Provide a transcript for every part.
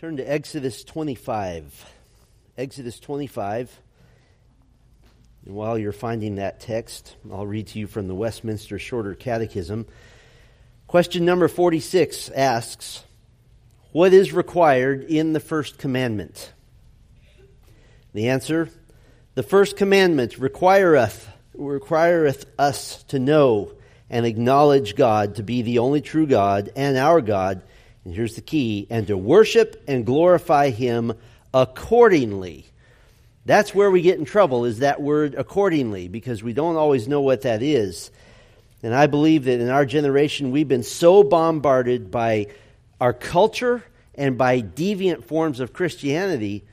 Turn to Exodus 25. Exodus 25. And while you're finding that text, I'll read to you from the Westminster Shorter Catechism. Question number 46 asks, What is required in the first commandment? The answer, the first commandment requireth, requireth us to know and acknowledge God to be the only true God and our God and here's the key, and to worship and glorify him accordingly. That's where we get in trouble, is that word accordingly, because we don't always know what that is. And I believe that in our generation, we've been so bombarded by our culture and by deviant forms of Christianity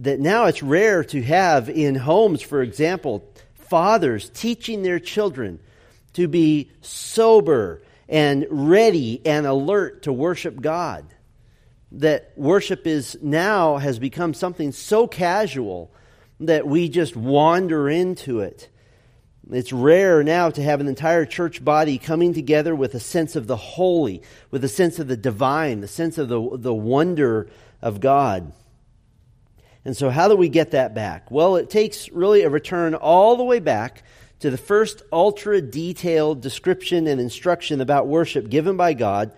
that now it's rare to have in homes, for example, fathers teaching their children to be sober and ready and alert to worship God. That worship is now has become something so casual that we just wander into it. It's rare now to have an entire church body coming together with a sense of the holy, with a sense of the divine, the sense of the, the wonder of God. And so, how do we get that back? Well, it takes really a return all the way back to the first ultra detailed description and instruction about worship given by God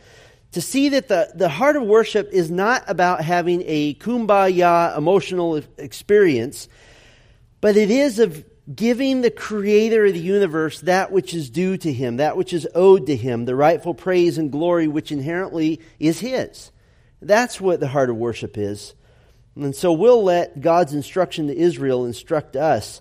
to see that the, the heart of worship is not about having a kumbaya emotional experience, but it is of giving the creator of the universe that which is due to him, that which is owed to him, the rightful praise and glory which inherently is his. That's what the heart of worship is. And so we'll let God's instruction to Israel instruct us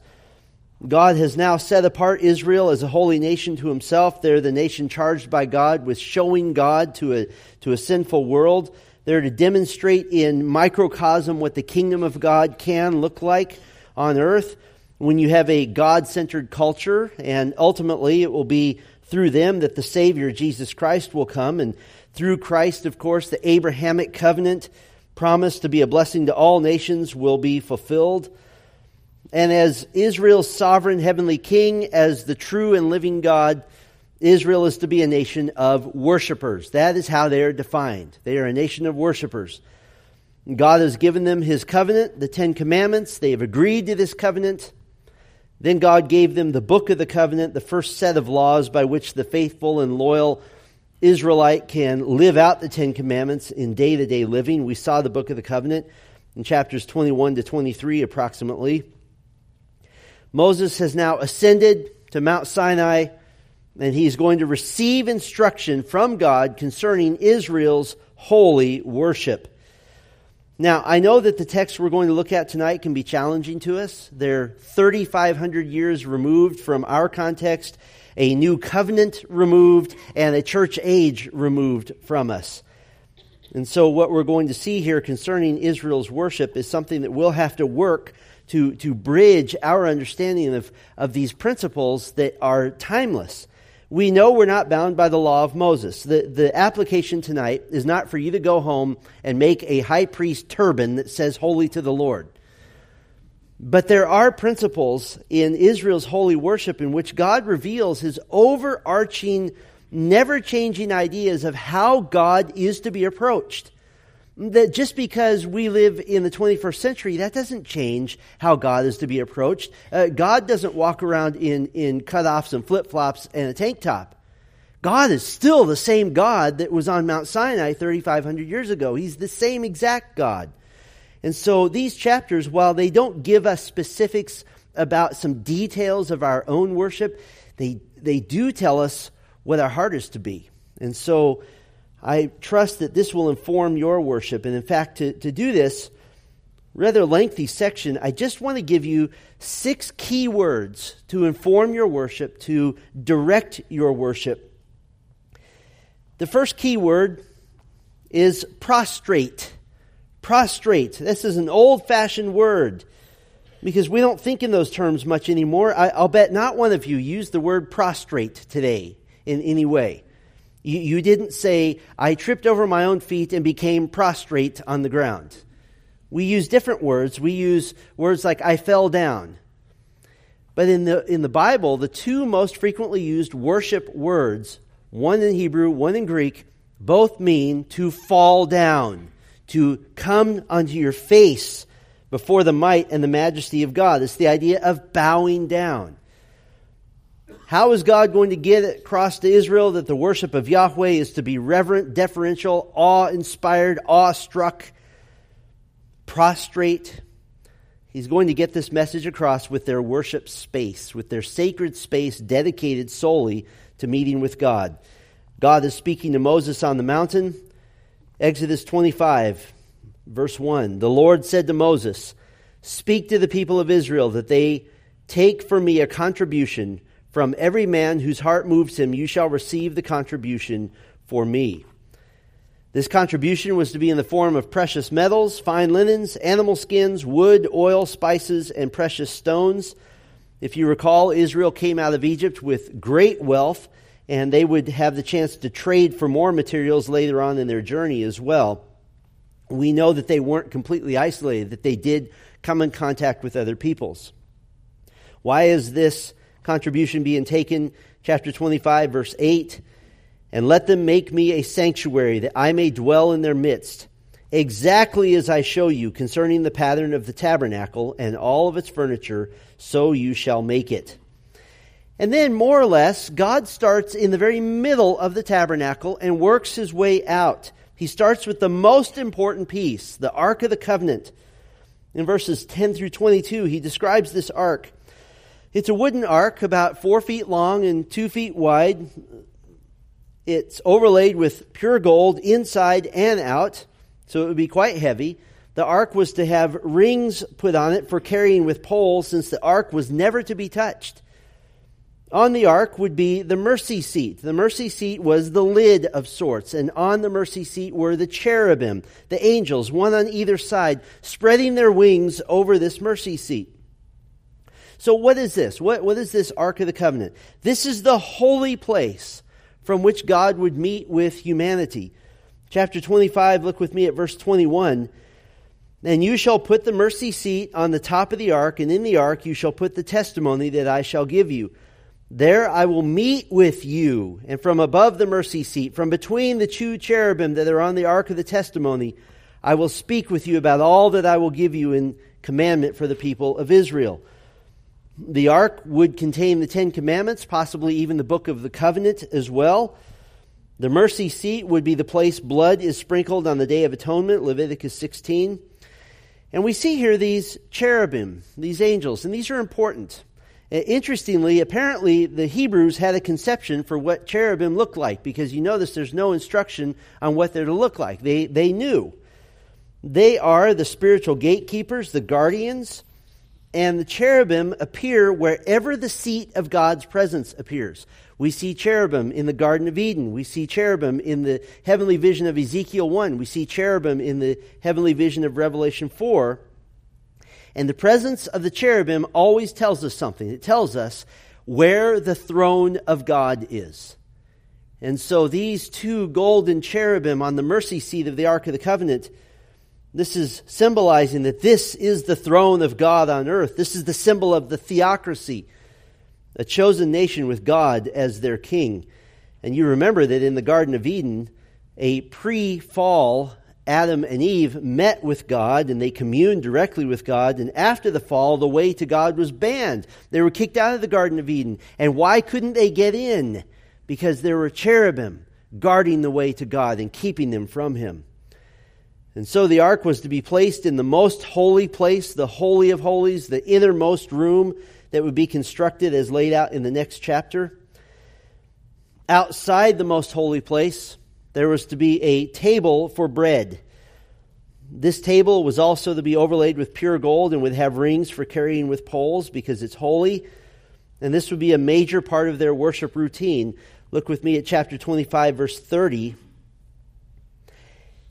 God has now set apart Israel as a holy nation to himself. They're the nation charged by God with showing God to a, to a sinful world. They're to demonstrate in microcosm what the kingdom of God can look like on earth when you have a God centered culture. And ultimately, it will be through them that the Savior, Jesus Christ, will come. And through Christ, of course, the Abrahamic covenant promised to be a blessing to all nations will be fulfilled. And as Israel's sovereign heavenly king, as the true and living God, Israel is to be a nation of worshipers. That is how they are defined. They are a nation of worshipers. God has given them his covenant, the Ten Commandments. They have agreed to this covenant. Then God gave them the book of the covenant, the first set of laws by which the faithful and loyal Israelite can live out the Ten Commandments in day to day living. We saw the book of the covenant in chapters 21 to 23 approximately. Moses has now ascended to Mount Sinai, and he's going to receive instruction from God concerning Israel's holy worship. Now, I know that the texts we're going to look at tonight can be challenging to us. They're 3,500 years removed from our context, a new covenant removed, and a church age removed from us. And so, what we're going to see here concerning Israel's worship is something that we'll have to work to, to bridge our understanding of, of these principles that are timeless. We know we're not bound by the law of Moses. The, the application tonight is not for you to go home and make a high priest turban that says holy to the Lord. But there are principles in Israel's holy worship in which God reveals his overarching, never changing ideas of how God is to be approached that just because we live in the 21st century, that doesn't change how God is to be approached. Uh, God doesn't walk around in, in cutoffs and flip flops and a tank top. God is still the same God that was on Mount Sinai 3,500 years ago. He's the same exact God. And so these chapters, while they don't give us specifics about some details of our own worship, they, they do tell us what our heart is to be. And so I trust that this will inform your worship. And in fact, to, to do this rather lengthy section, I just want to give you six key words to inform your worship, to direct your worship. The first key word is prostrate. Prostrate. This is an old fashioned word because we don't think in those terms much anymore. I, will bet not one of you used the word prostrate today in any way. You, you didn't say, I tripped over my own feet and became prostrate on the ground. We use different words. We use words like, I fell down. But in the, in the Bible, the two most frequently used worship words, one in Hebrew, one in Greek, both mean to fall down, to come onto your face before the might and the majesty of God. It's the idea of bowing down. How is God going to get across to Israel that the worship of Yahweh is to be reverent, deferential, awe inspired, awe struck, prostrate? He's going to get this message across with their worship space, with their sacred space dedicated solely to meeting with God. God is speaking to Moses on the mountain. Exodus 25, verse 1. The Lord said to Moses, Speak to the people of Israel that they take for me a contribution from every man whose heart moves him. You shall receive the contribution for me. This contribution was to be in the form of precious metals, fine linens, animal skins, wood, oil, spices, and precious stones. If you recall, Israel came out of Egypt with great wealth, and they would have the chance to trade for more materials later on in their journey as well. We know that they weren't completely isolated, that they did come in contact with other peoples. Why is this contribution being taken? Chapter 25, verse 8 and let them make me a sanctuary that I may dwell in their midst, exactly as I show you concerning the pattern of the tabernacle and all of its furniture, so you shall make it. And then, more or less, God starts in the very middle of the tabernacle and works his way out. He starts with the most important piece, the Ark of the Covenant. In verses 10 through 22, he describes this ark. It's a wooden ark about four feet long and two feet wide, it's overlaid with pure gold inside and out, so it would be quite heavy. The ark was to have rings put on it for carrying with poles, since the ark was never to be touched. On the ark would be the mercy seat. The mercy seat was the lid of sorts, and on the mercy seat were the cherubim, the angels, one on either side, spreading their wings over this mercy seat. So, what is this? What, what is this Ark of the Covenant? This is the holy place from which God would meet with humanity. Chapter 25, look with me at verse 21. And you shall put the mercy seat on the top of the ark, and in the ark you shall put the testimony that I shall give you. There I will meet with you, and from above the mercy seat, from between the two cherubim that are on the ark of the testimony, I will speak with you about all that I will give you in commandment for the people of Israel. The ark would contain the Ten Commandments, possibly even the Book of the Covenant as well. The mercy seat would be the place blood is sprinkled on the Day of Atonement, Leviticus 16. And we see here these cherubim, these angels, and these are important. Interestingly, apparently the Hebrews had a conception for what cherubim looked like because you notice there's no instruction on what they're to look like. They, they knew. They are the spiritual gatekeepers, the guardians and the cherubim appear wherever the seat of God's presence appears. We see cherubim in the Garden of Eden. We see cherubim in the heavenly vision of Ezekiel 1. We see cherubim in the heavenly vision of Revelation 4. And the presence of the cherubim always tells us something. It tells us where the throne of God is. And so these two golden cherubim on the mercy seat of the Ark of the Covenant this is symbolizing that this is the throne of God on earth. This is the symbol of the theocracy, a chosen nation with God as their king. And you remember that in the Garden of Eden, a pre fall Adam and Eve met with God and they communed directly with God. And after the fall, the way to God was banned. They were kicked out of the Garden of Eden. And why couldn't they get in? Because there were cherubim guarding the way to God and keeping them from Him. And so the ark was to be placed in the most holy place, the Holy of Holies, the innermost room that would be constructed as laid out in the next chapter. Outside the most holy place, there was to be a table for bread. This table was also to be overlaid with pure gold and would have rings for carrying with poles because it's holy. And this would be a major part of their worship routine. Look with me at chapter 25, verse 30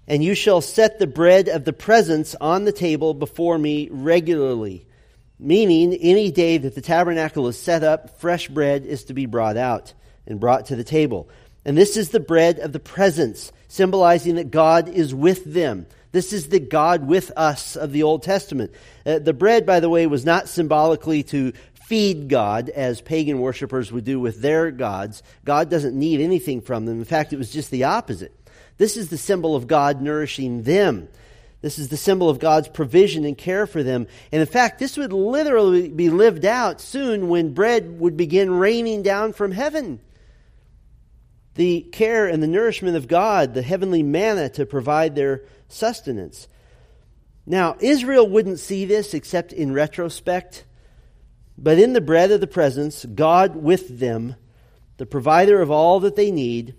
and you shall set the bread of the presence on the table before me regularly. Meaning, any day that the tabernacle is set up, fresh bread is to be brought out and brought to the table. And this is the bread of the presence, symbolizing that God is with them. This is the God with us of the Old Testament. Uh, the bread, by the way, was not symbolically to feed God as pagan worshippers would do with their gods. God doesn't need anything from them. In fact, it was just the opposite. This is the symbol of God nourishing them. This is the symbol of God's provision and care for them. And in fact, this would literally be lived out soon when bread would begin raining down from heaven. The care and the nourishment of God, the heavenly manna to provide their sustenance. Now, Israel wouldn't see this except in retrospect, but in the bread of the presence, God with them, the provider of all that they need,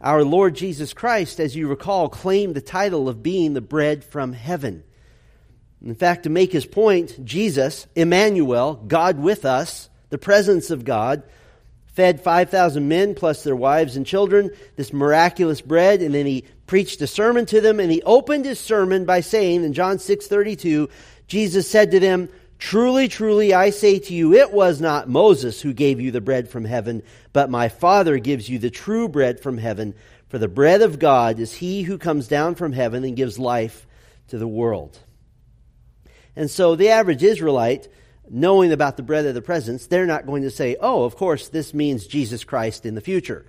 our Lord Jesus Christ, as you recall, claimed the title of being the bread from heaven. In fact, to make his point, Jesus, Emmanuel, God with us, the presence of God, fed 5,000 men plus their wives and children this miraculous bread, and then he preached a sermon to them, and he opened his sermon by saying in John 6:32, Jesus said to them, Truly, truly, I say to you, it was not Moses who gave you the bread from heaven, but my Father gives you the true bread from heaven. For the bread of God is he who comes down from heaven and gives life to the world. And so the average Israelite, knowing about the bread of the presence, they're not going to say, oh, of course, this means Jesus Christ in the future.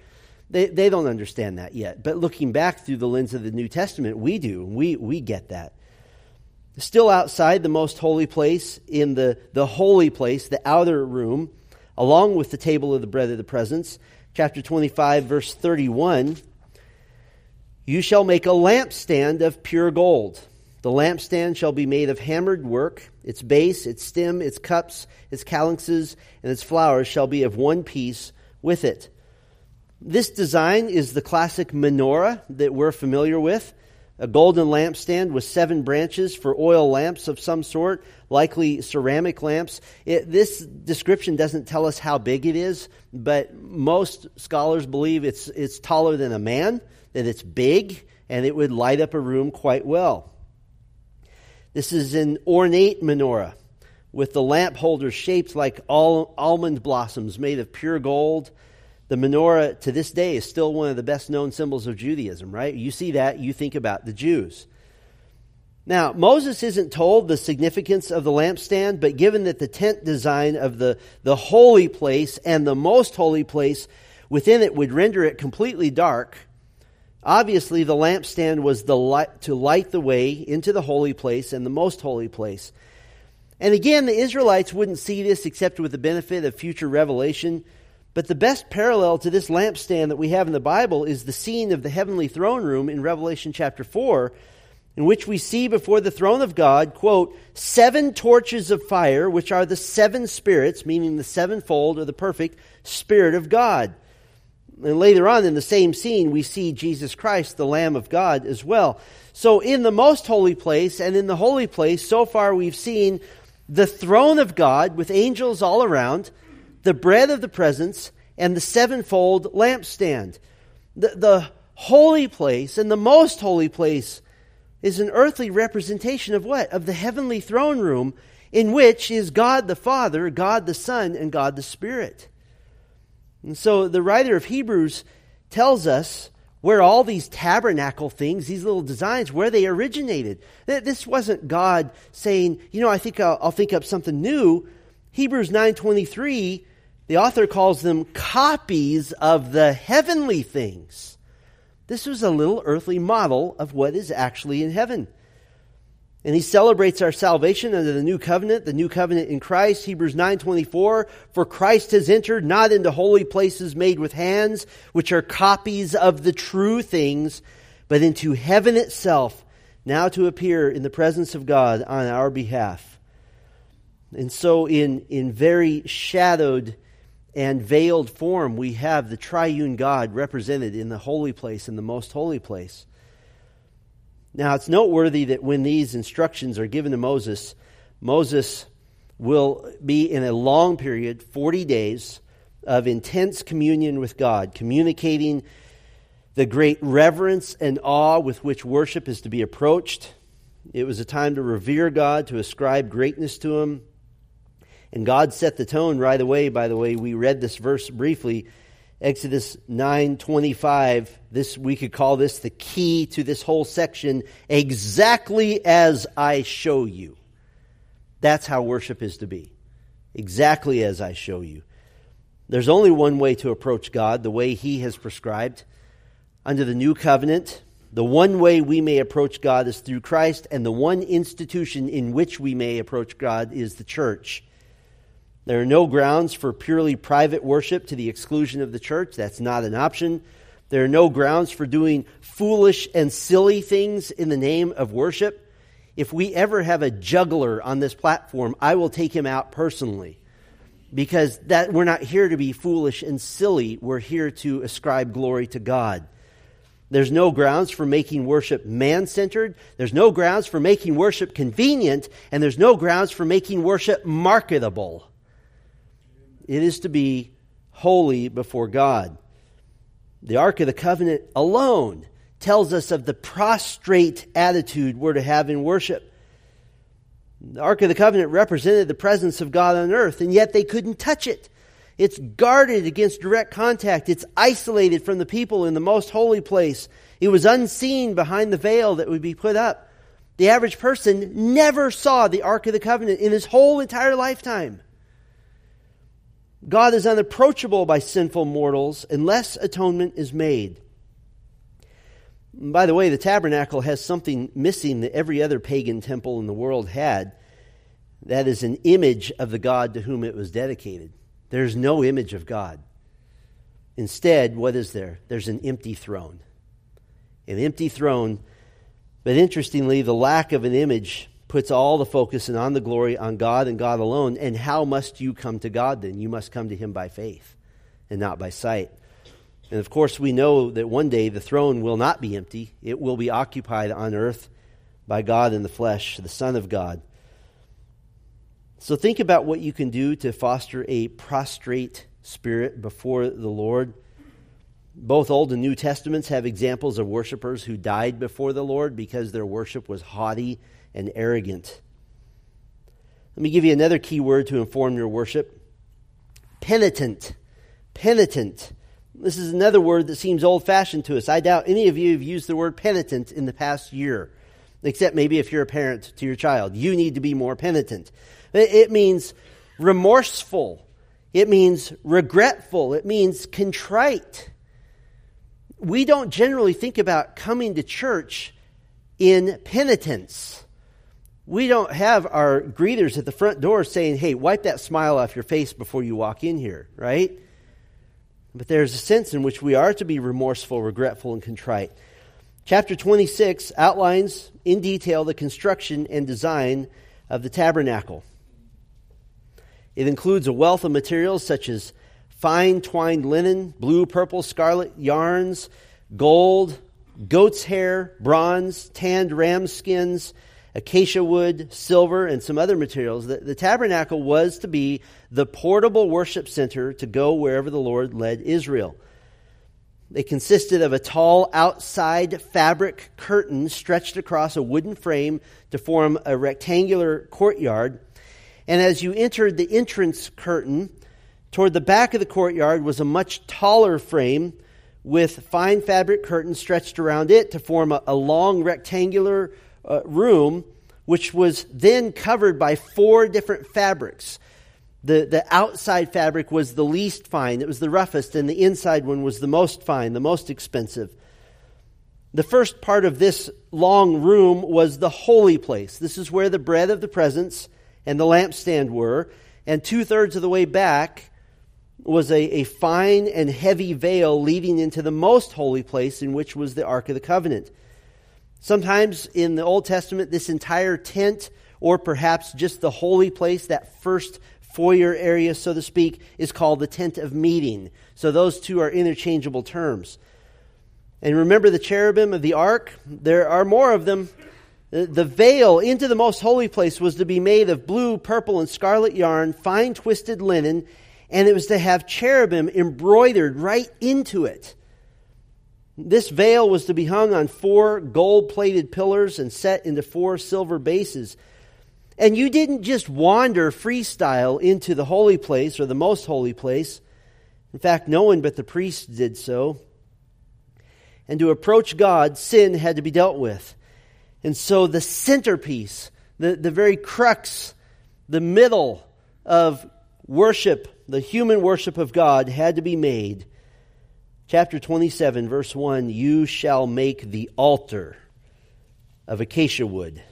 They, they don't understand that yet. But looking back through the lens of the New Testament, we do. We, we get that. Still outside the most holy place, in the, the holy place, the outer room, along with the table of the bread of the presence, chapter 25, verse 31, you shall make a lampstand of pure gold. The lampstand shall be made of hammered work. Its base, its stem, its cups, its calyxes, and its flowers shall be of one piece with it. This design is the classic menorah that we're familiar with a golden lampstand with seven branches for oil lamps of some sort, likely ceramic lamps. It, this description doesn't tell us how big it is, but most scholars believe it's, it's taller than a man, that it's big, and it would light up a room quite well. This is an ornate menorah with the lamp holders shaped like al- almond blossoms made of pure gold the menorah to this day is still one of the best known symbols of Judaism, right? You see that, you think about the Jews. Now, Moses isn't told the significance of the lampstand, but given that the tent design of the, the holy place and the most holy place within it would render it completely dark, obviously the lampstand was the light, to light the way into the holy place and the most holy place. And again, the Israelites wouldn't see this except with the benefit of future revelation. But the best parallel to this lampstand that we have in the Bible is the scene of the heavenly throne room in Revelation chapter 4, in which we see before the throne of God, quote, seven torches of fire, which are the seven spirits, meaning the sevenfold or the perfect Spirit of God. And later on in the same scene, we see Jesus Christ, the Lamb of God, as well. So in the most holy place and in the holy place, so far we've seen the throne of God with angels all around the bread of the presence, and the sevenfold lampstand. The, the holy place and the most holy place is an earthly representation of what? Of the heavenly throne room in which is God the Father, God the Son, and God the Spirit. And so the writer of Hebrews tells us where all these tabernacle things, these little designs, where they originated. This wasn't God saying, you know, I think I'll, I'll think up something new. Hebrews 9:23 the author calls them copies of the heavenly things. This was a little earthly model of what is actually in heaven. And he celebrates our salvation under the new covenant, the new covenant in Christ, Hebrews 9:24, for Christ has entered not into holy places made with hands, which are copies of the true things, but into heaven itself, now to appear in the presence of God on our behalf. And so in in very shadowed and veiled form, we have the triune God represented in the holy place, in the most holy place. Now, it's noteworthy that when these instructions are given to Moses, Moses will be in a long period, 40 days, of intense communion with God, communicating the great reverence and awe with which worship is to be approached. It was a time to revere God, to ascribe greatness to Him, and God set the tone right away, by the way. We read this verse briefly. Exodus 9:25. This we could call this the key to this whole section, exactly as I show you. That's how worship is to be. Exactly as I show you. There's only one way to approach God, the way he has prescribed. Under the new covenant, The one way we may approach God is through Christ, and the one institution in which we may approach God is the church. There are no grounds for purely private worship to the exclusion of the church. That's not an option. There are no grounds for doing foolish and silly things in the name of worship. If we ever have a juggler on this platform, I will take him out personally. Because that we're not here to be foolish and silly. We're here to ascribe glory to God. There's no grounds for making worship man centered. There's no grounds for making worship convenient. And there's no grounds for making worship marketable. It is to be holy before God. The Ark of the Covenant alone tells us of the prostrate attitude we're to have in worship. The Ark of the Covenant represented the presence of God on earth, and yet they couldn't touch it. It's guarded against direct contact. It's isolated from the people in the most holy place. It was unseen behind the veil that would be put up. The average person never saw the Ark of the Covenant in his whole entire lifetime. God is unapproachable by sinful mortals unless atonement is made. By the way, the tabernacle has something missing that every other pagan temple in the world had. That is an image of the God to whom it was dedicated. There's no image of God. Instead, what is there? There's an empty throne. An empty throne, but interestingly, the lack of an image puts all the focus and on the glory on God and God alone. And how must you come to God then? You must come to Him by faith and not by sight. And of course, we know that one day the throne will not be empty, it will be occupied on earth by God in the flesh, the Son of God. So think about what you can do to foster a prostrate spirit before the Lord. Both Old and New Testaments have examples of worshipers who died before the Lord because their worship was haughty and arrogant. Let me give you another key word to inform your worship penitent. Penitent. This is another word that seems old fashioned to us. I doubt any of you have used the word penitent in the past year, except maybe if you're a parent to your child. You need to be more penitent. It means remorseful. It means regretful. It means contrite. We don't generally think about coming to church in penitence. We don't have our greeters at the front door saying, hey, wipe that smile off your face before you walk in here, right? But there's a sense in which we are to be remorseful, regretful, and contrite. Chapter 26 outlines in detail the construction and design of the tabernacle. It includes a wealth of materials such as fine twined linen, blue, purple, scarlet yarns, gold, goat's hair, bronze, tanned ram skins, acacia wood, silver, and some other materials. The, the, tabernacle was to be the portable worship center to go wherever the Lord led Israel. It consisted of a tall outside fabric curtain stretched across a wooden frame to form a rectangular courtyard and as you entered the entrance curtain, toward the back of the courtyard was a much taller frame with fine fabric curtains stretched around it to form a, a long rectangular uh, room, which was then covered by four different fabrics. The, the outside fabric was the least fine, it was the roughest, and the inside one was the most fine, the most expensive. The first part of this long room was the holy place. This is where the bread of the presence and the lampstand were, and two thirds of the way back was a, a fine and heavy veil leading into the most holy place, in which was the Ark of the Covenant. Sometimes in the Old Testament, this entire tent, or perhaps just the holy place, that first foyer area, so to speak, is called the tent of meeting. So those two are interchangeable terms. And remember the cherubim of the ark? There are more of them. The veil into the most holy place was to be made of blue, purple, and scarlet yarn, fine twisted linen, and it was to have cherubim embroidered right into it. This veil was to be hung on four gold plated pillars and set into four silver bases. And you didn't just wander freestyle into the holy place or the most holy place. In fact, no one but the priests did so. And to approach God, sin had to be dealt with. And so the centerpiece, the, the very crux, the middle of worship, the human worship of God, had to be made chapter 27, verse 1 You shall make the altar of acacia wood,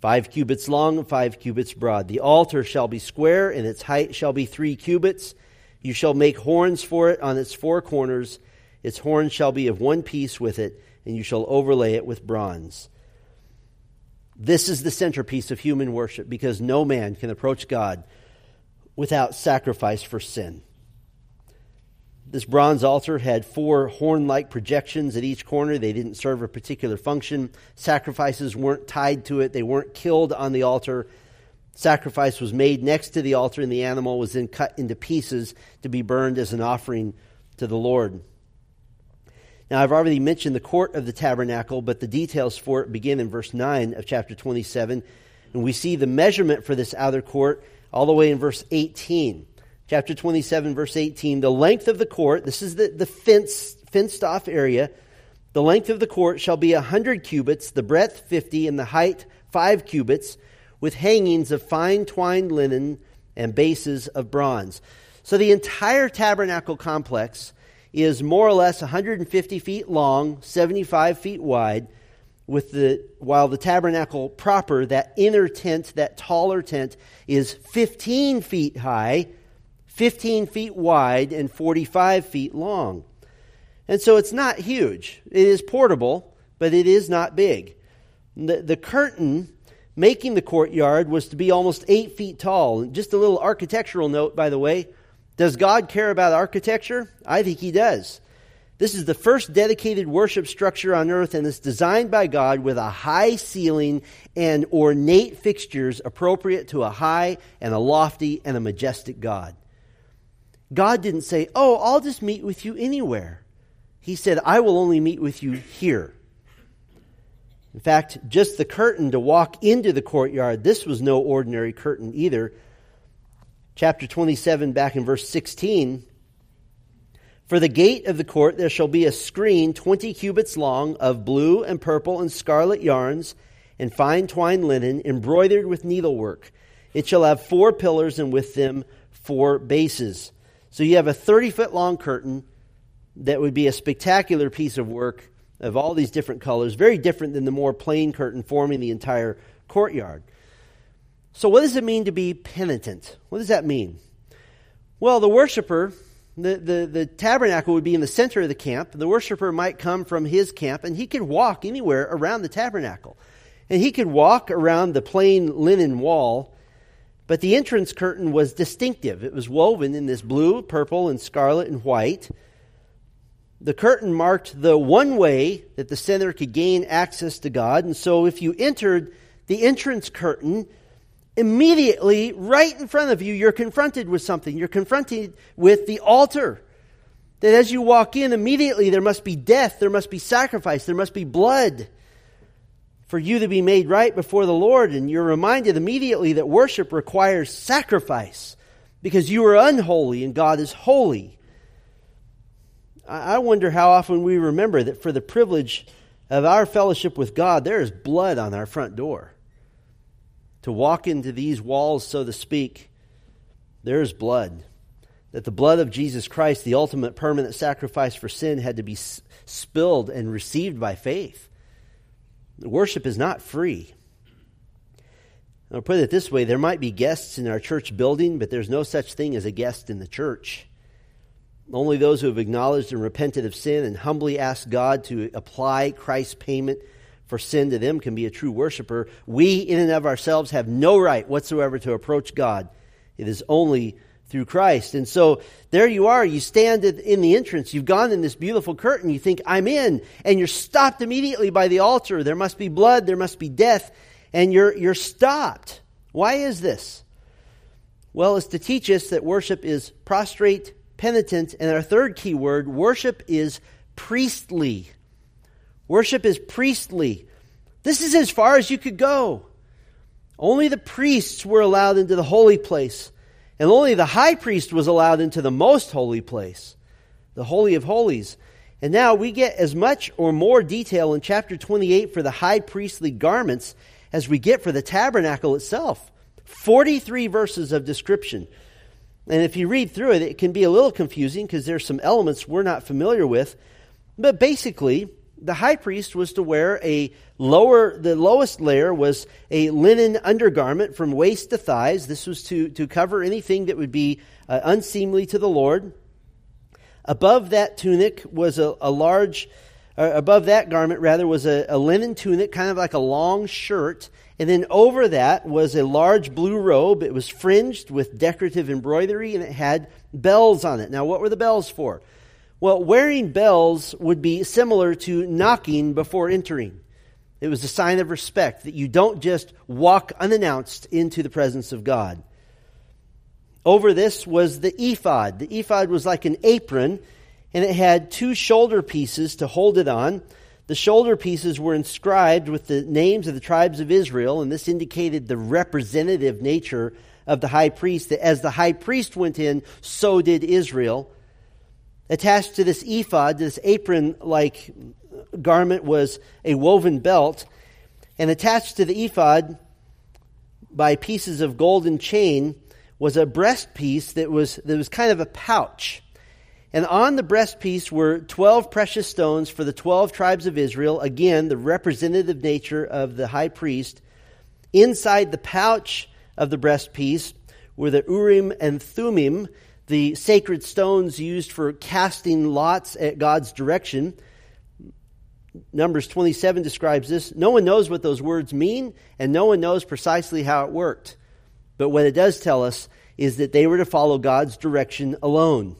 five cubits long five cubits broad. The altar shall be square, and its height shall be three cubits. You shall make horns for it on its four corners. Its horns shall be of one piece with it, and you shall overlay it with bronze. This is the centerpiece of human worship because no man can approach God without sacrifice for sin. This bronze altar had four horn like projections at each corner. They didn't serve a particular function. Sacrifices weren't tied to it, they weren't killed on the altar. Sacrifice was made next to the altar, and the animal was then cut into pieces to be burned as an offering to the Lord. Now, I've already mentioned the court of the tabernacle, but the details for it begin in verse 9 of chapter 27. And we see the measurement for this outer court all the way in verse 18 chapter 27, verse 18, the length of the court, this is the, the fence, fenced off area, the length of the court shall be a hundred cubits, the breadth fifty, and the height five cubits, with hangings of fine twined linen and bases of bronze. So the entire tabernacle complex is more or less 150 feet long, 75 feet wide, with the while the tabernacle proper, that inner tent, that taller tent, is 15 feet high 15 feet wide and 45 feet long. And so it's not huge. It is portable, but it is not big. The, the curtain making the courtyard was to be almost eight feet tall. Just a little architectural note, by the way. Does God care about architecture? I think He does. This is the first dedicated worship structure on earth, and it's designed by God with a high ceiling and ornate fixtures appropriate to a high and a lofty and a majestic God. God didn't say, Oh, I'll just meet with you anywhere. He said, I will only meet with you here. In fact, just the curtain to walk into the courtyard, this was no ordinary curtain either. Chapter 27, back in verse 16. For the gate of the court there shall be a screen 20 cubits long of blue and purple and scarlet yarns and fine twined linen embroidered with needlework. It shall have four pillars and with them four bases. So you have a 30 foot long curtain that would be a spectacular piece of work of all these different colors, very different than the more plain curtain forming the entire courtyard. So, what does it mean to be penitent? What does that mean? Well, the worshiper, the, the, the tabernacle would be in the center of the camp. The worshiper might come from his camp, and he could walk anywhere around the tabernacle. And he could walk around the plain linen wall but the entrance curtain was distinctive. It was woven in this blue, purple, and scarlet and white. The curtain marked the one way that the sinner could gain access to God. And so if you entered the entrance curtain, immediately, right in front of you, you're confronted with something. You're confronted with the altar. That as you walk in, immediately there must be death, there must be sacrifice, there must be blood for you to be made right before the Lord. And you're reminded immediately that worship requires sacrifice because you are unholy and God is holy. I wonder how often we remember that for the privilege of our fellowship with God, there is blood on our front door. To walk into these walls, so to speak, there is blood. That the blood of Jesus Christ, the ultimate permanent sacrifice for sin, had to be spilled and received by faith. Worship is not free. I'll put it this way there might be guests in our church building, but there's no such thing as a guest in the church. Only those who have acknowledged and repented of sin and humbly asked God to apply Christ's payment for sin to them can be a true worshiper. We, in and of ourselves, have no right whatsoever to approach God. It is only through Christ. And so there you are. You stand in the entrance. You've gone in this beautiful curtain. You think, I'm in. And you're stopped immediately by the altar. There must be blood. There must be death. And you're, you're stopped. Why is this? Well, it's to teach us that worship is prostrate, penitent. And our third key word, worship is priestly. Worship is priestly. This is as far as you could go. Only the priests were allowed into the holy place. And only the high priest was allowed into the most holy place, the Holy of Holies. And now we get as much or more detail in chapter 28 for the high priestly garments as we get for the tabernacle itself. 43 verses of description. And if you read through it, it can be a little confusing because there's some elements we're not familiar with. But basically, the high priest was to wear a lower, the lowest layer was a linen undergarment from waist to thighs. This was to, to cover anything that would be uh, unseemly to the Lord. Above that tunic was a, a large, uh, above that garment, rather, was a, a linen tunic, kind of like a long shirt. And then over that was a large blue robe. It was fringed with decorative embroidery and it had bells on it. Now, what were the bells for? Well, wearing bells would be similar to knocking before entering. It was a sign of respect that you don't just walk unannounced into the presence of God. Over this was the ephod. The ephod was like an apron, and it had two shoulder pieces to hold it on. The shoulder pieces were inscribed with the names of the tribes of Israel, and this indicated the representative nature of the high priest, that as the high priest went in, so did Israel. Attached to this ephod, this apron like garment, was a woven belt. And attached to the ephod by pieces of golden chain was a breast piece that was, that was kind of a pouch. And on the breastpiece were 12 precious stones for the 12 tribes of Israel. Again, the representative nature of the high priest. Inside the pouch of the breastpiece were the Urim and Thummim, the sacred stones used for casting lots at God's direction. Numbers 27 describes this. No one knows what those words mean, and no one knows precisely how it worked. But what it does tell us is that they were to follow God's direction alone.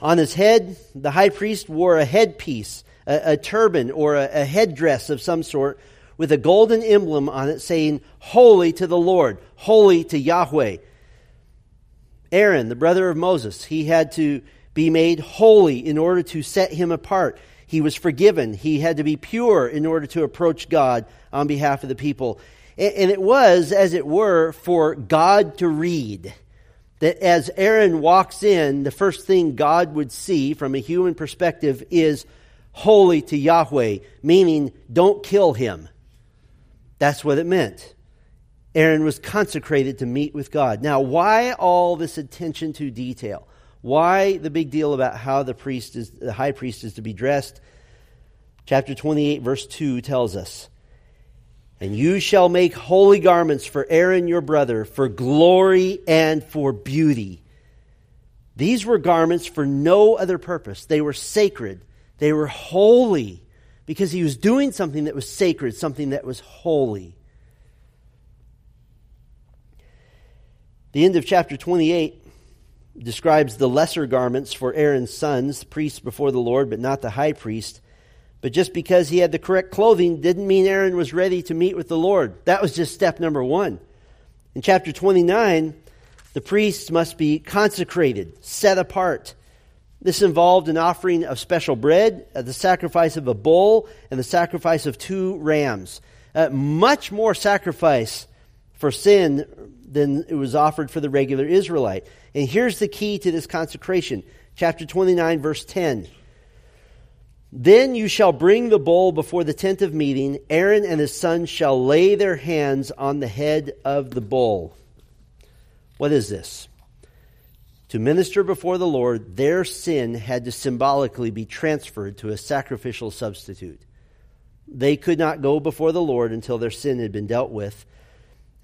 On his head, the high priest wore a headpiece, a, a turban, or a, a headdress of some sort with a golden emblem on it saying, Holy to the Lord, holy to Yahweh. Aaron, the brother of Moses, he had to be made holy in order to set him apart. He was forgiven. He had to be pure in order to approach God on behalf of the people. And it was, as it were, for God to read. That as Aaron walks in, the first thing God would see from a human perspective is holy to Yahweh, meaning don't kill him. That's what it meant. Aaron was consecrated to meet with God. Now, why all this attention to detail? Why the big deal about how the priest is the high priest is to be dressed? Chapter 28 verse 2 tells us, "And you shall make holy garments for Aaron your brother for glory and for beauty." These were garments for no other purpose. They were sacred. They were holy because he was doing something that was sacred, something that was holy. The end of chapter 28 describes the lesser garments for Aaron's sons, priests before the Lord, but not the high priest. But just because he had the correct clothing didn't mean Aaron was ready to meet with the Lord. That was just step number one. In chapter 29, the priests must be consecrated, set apart. This involved an offering of special bread, uh, the sacrifice of a bull, and the sacrifice of two rams. Uh, much more sacrifice for sin than it was offered for the regular Israelite. And here's the key to this consecration. Chapter 29, verse 10. Then you shall bring the bull before the tent of meeting. Aaron and his sons shall lay their hands on the head of the bull. What is this? To minister before the Lord, their sin had to symbolically be transferred to a sacrificial substitute. They could not go before the Lord until their sin had been dealt with.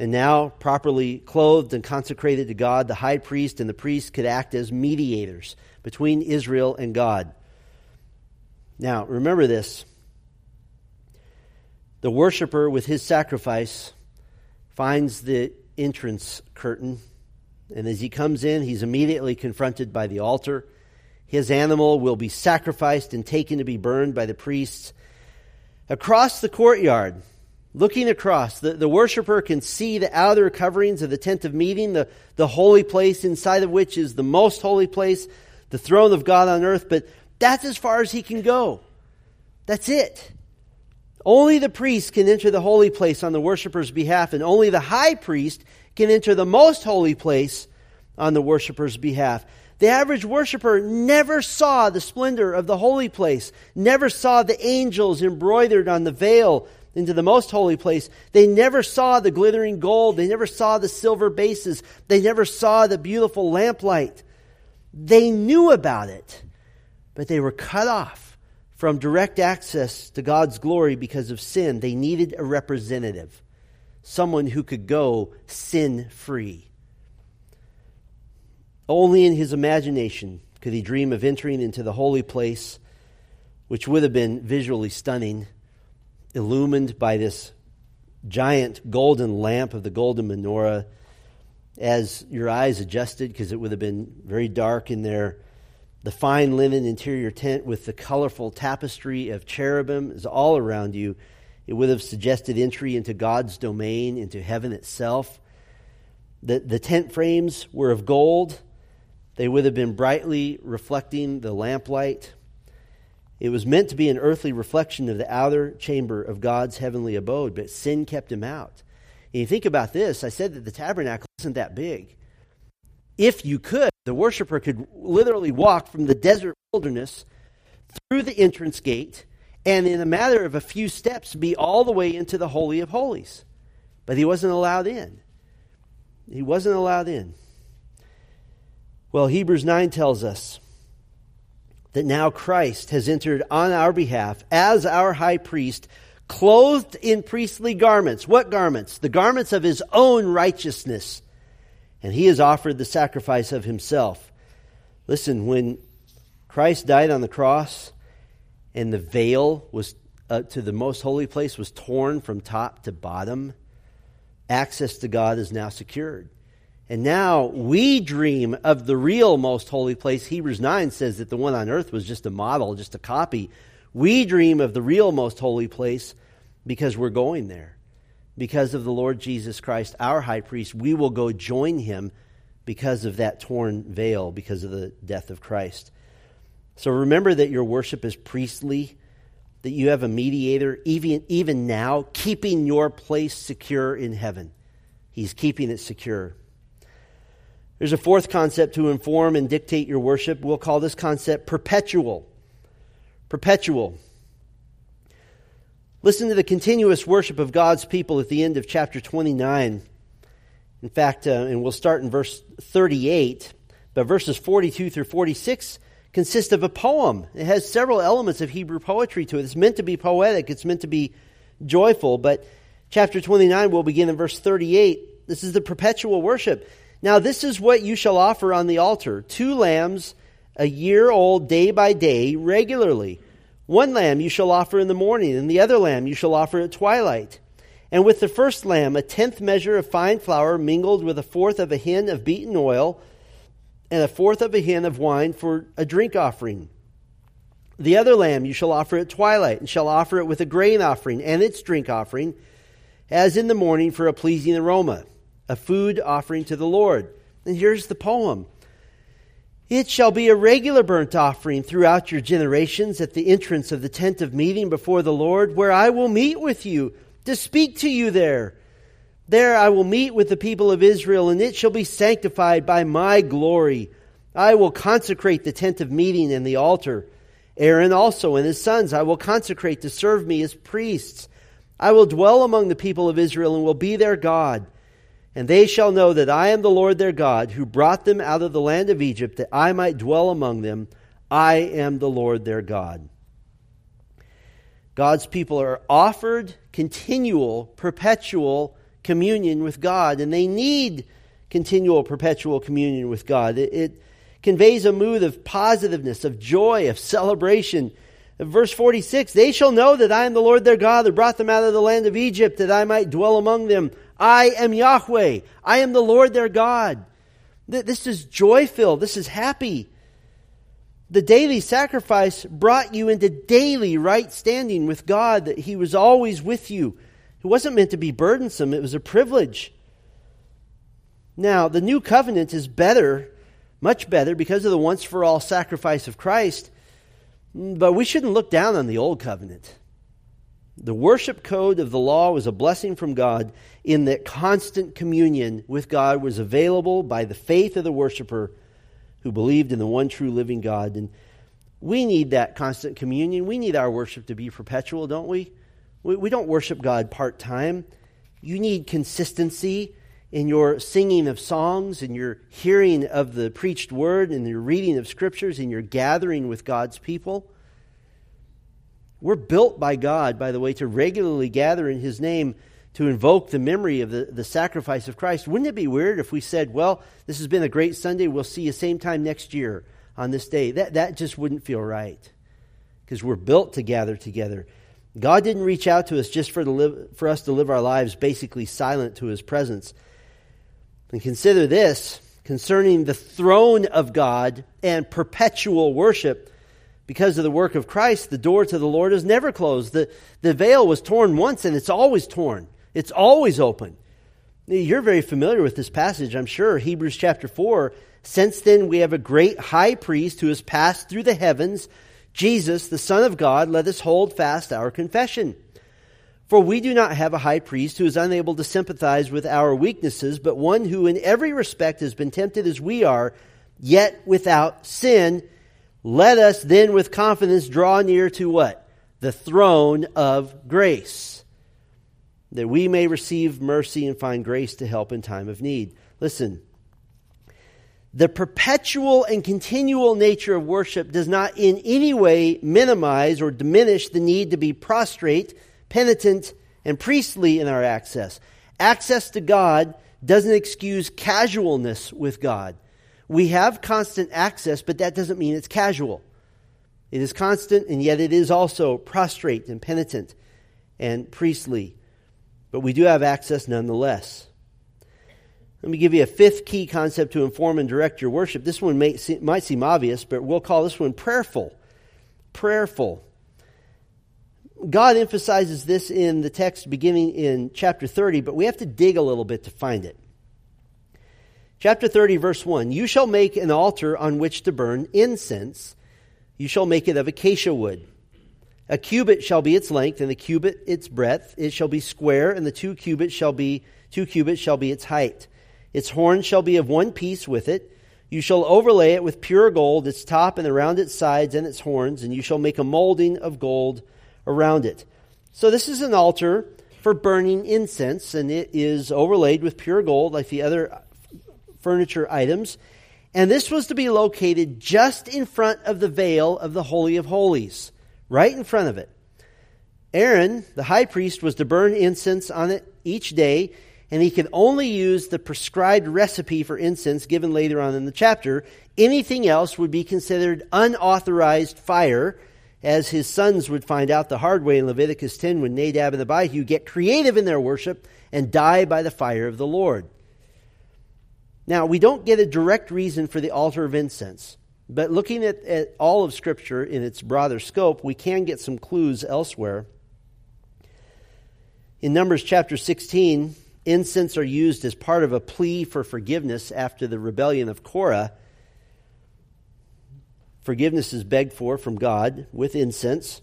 And now, properly clothed and consecrated to God, the high priest and the priest could act as mediators between Israel and God. Now, remember this the worshiper, with his sacrifice, finds the entrance curtain. And as he comes in, he's immediately confronted by the altar. His animal will be sacrificed and taken to be burned by the priests. Across the courtyard, Looking across, the, the worshiper can see the outer coverings of the tent of meeting, the, the holy place inside of which is the most holy place, the throne of God on earth, but that's as far as he can go. That's it. Only the priest can enter the holy place on the worshiper's behalf, and only the high priest can enter the most holy place on the worshiper's behalf. The average worshiper never saw the splendor of the holy place, never saw the angels embroidered on the veil into the most holy place, they never saw the glittering gold. They never saw the silver bases. They never saw the beautiful lamplight. They knew about it, but they were cut off from direct access to God's glory because of sin. They needed a representative, someone who could go sin free. Only in his imagination could he dream of entering into the holy place, which would have been visually stunning, illumined by this giant golden lamp of the golden menorah. As your eyes adjusted, because it would have been very dark in there, the fine linen interior tent with the colorful tapestry of cherubim is all around you. It would have suggested entry into God's domain, into heaven itself. The, the tent frames were of gold they would have been brightly reflecting the lamplight. It was meant to be an earthly reflection of the outer chamber of God's heavenly abode, but sin kept him out. And you think about this I said that the tabernacle isn't that big. If you could, the worshiper could literally walk from the desert wilderness through the entrance gate and in a matter of a few steps be all the way into the Holy of Holies. But he wasn't allowed in. He wasn't allowed in. Well, Hebrews 9 tells us that now Christ has entered on our behalf as our high priest, clothed in priestly garments. What garments? The garments of his own righteousness. And he has offered the sacrifice of himself. Listen, when Christ died on the cross and the veil was uh, to the most holy place was torn from top to bottom, access to God is now secured. And now we dream of the real most holy place. Hebrews 9 says that the one on earth was just a model, just a copy. We dream of the real most holy place because we're going there. Because of the Lord Jesus Christ, our high priest, we will go join him because of that torn veil, because of the death of Christ. So remember that your worship is priestly, that you have a mediator, even, even now, keeping your place secure in heaven. He's keeping it secure. There's a fourth concept to inform and dictate your worship. We'll call this concept perpetual. Perpetual. Listen to the continuous worship of God's people at the end of chapter 29. In fact, uh, and we'll start in verse 38, but verses 42 through 46 consist of a poem. It has several elements of Hebrew poetry to it. It's meant to be poetic, it's meant to be joyful, but chapter 29 will begin in verse 38. This is the perpetual worship. Now, this is what you shall offer on the altar two lambs, a year old, day by day, regularly. One lamb you shall offer in the morning, and the other lamb you shall offer at twilight. And with the first lamb, a tenth measure of fine flour mingled with a fourth of a hin of beaten oil, and a fourth of a hin of wine for a drink offering. The other lamb you shall offer at twilight, and shall offer it with a grain offering and its drink offering, as in the morning for a pleasing aroma a food offering to the Lord. And here's the poem It shall be a regular burnt offering throughout your generations at the entrance of the tent of meeting before the Lord, where I will meet with you to speak to you there. There I will meet with the people of Israel, and it shall be sanctified by my glory. I will consecrate the tent of meeting and the altar. Aaron also and his sons I will consecrate to serve me as priests. I will dwell among the people of Israel and will be their God. And they shall know that I am the Lord their God, who brought them out of the land of Egypt, that I might dwell among them. I am the Lord their God. God's people are offered continual, perpetual communion with God, and they need continual, perpetual communion with God. It, it conveys a mood of positiveness, of joy, of celebration. Verse 46 They shall know that I am the Lord their God, who brought them out of the land of Egypt, that I might dwell among them. I am Yahweh. I am the Lord their God. This is joy filled. This is happy. The daily sacrifice brought you into daily right standing with God, that He was always with you. It wasn't meant to be burdensome, it was a privilege. Now, the new covenant is better, much better, because of the once for all sacrifice of Christ, but we shouldn't look down on the old covenant. The worship code of the law was a blessing from God in that constant communion with God was available by the faith of the worshiper who believed in the one true living God. And we need that constant communion. We need our worship to be perpetual, don't we? We, we don't worship God part time. You need consistency in your singing of songs, in your hearing of the preached word, in your reading of scriptures, in your gathering with God's people. We're built by God, by the way, to regularly gather in His name to invoke the memory of the, the sacrifice of Christ. Wouldn't it be weird if we said, well, this has been a great Sunday, we'll see you same time next year on this day? That, that just wouldn't feel right because we're built to gather together. God didn't reach out to us just for, to live, for us to live our lives basically silent to His presence. And consider this concerning the throne of God and perpetual worship. Because of the work of Christ, the door to the Lord is never closed. The, the veil was torn once and it's always torn, it's always open. You're very familiar with this passage, I'm sure. Hebrews chapter 4. Since then, we have a great high priest who has passed through the heavens, Jesus, the Son of God. Let us hold fast our confession. For we do not have a high priest who is unable to sympathize with our weaknesses, but one who in every respect has been tempted as we are, yet without sin. Let us then with confidence draw near to what? The throne of grace, that we may receive mercy and find grace to help in time of need. Listen, the perpetual and continual nature of worship does not in any way minimize or diminish the need to be prostrate penitent, and priestly in our access. Access to God doesn't excuse casualness with God. We have constant access, but that doesn't mean it's casual. It is constant, and yet it is also prostrate and penitent and priestly. But we do have access nonetheless. Let me give you a fifth key concept to inform and direct your worship. This one may, might seem obvious, but we'll call this one prayerful. Prayerful. God emphasizes this in the text beginning in chapter 30, but we have to dig a little bit to find it. Chapter 30, verse 1 You shall make an altar on which to burn incense. You shall make it of acacia wood. A cubit shall be its length, and the cubit its breadth. It shall be square, and the two cubits shall be two cubits shall be its height. Its horn shall be of one piece with it. You shall overlay it with pure gold, its top and around its sides and its horns, and you shall make a molding of gold around it. So this is an altar for burning incense, and it is overlaid with pure gold like the other furniture items. And this was to be located just in front of the veil of the Holy of Holies, right in front of it. Aaron, the high priest, was to burn incense on it each day, and he could only use the prescribed recipe for incense given later on in the chapter. Anything else would be considered unauthorized fire as his sons would find out the hard way in Leviticus 10 when Nadab and Abihu get creative in their worship and die by the fire of the Lord. Now, we don't get a direct reason for the altar of incense, but looking at, at all of Scripture in its broader scope, we can get some clues elsewhere. In Numbers chapter 16, incense are used as part of a plea for forgiveness after the rebellion of Korah Forgiveness is begged for from God with incense.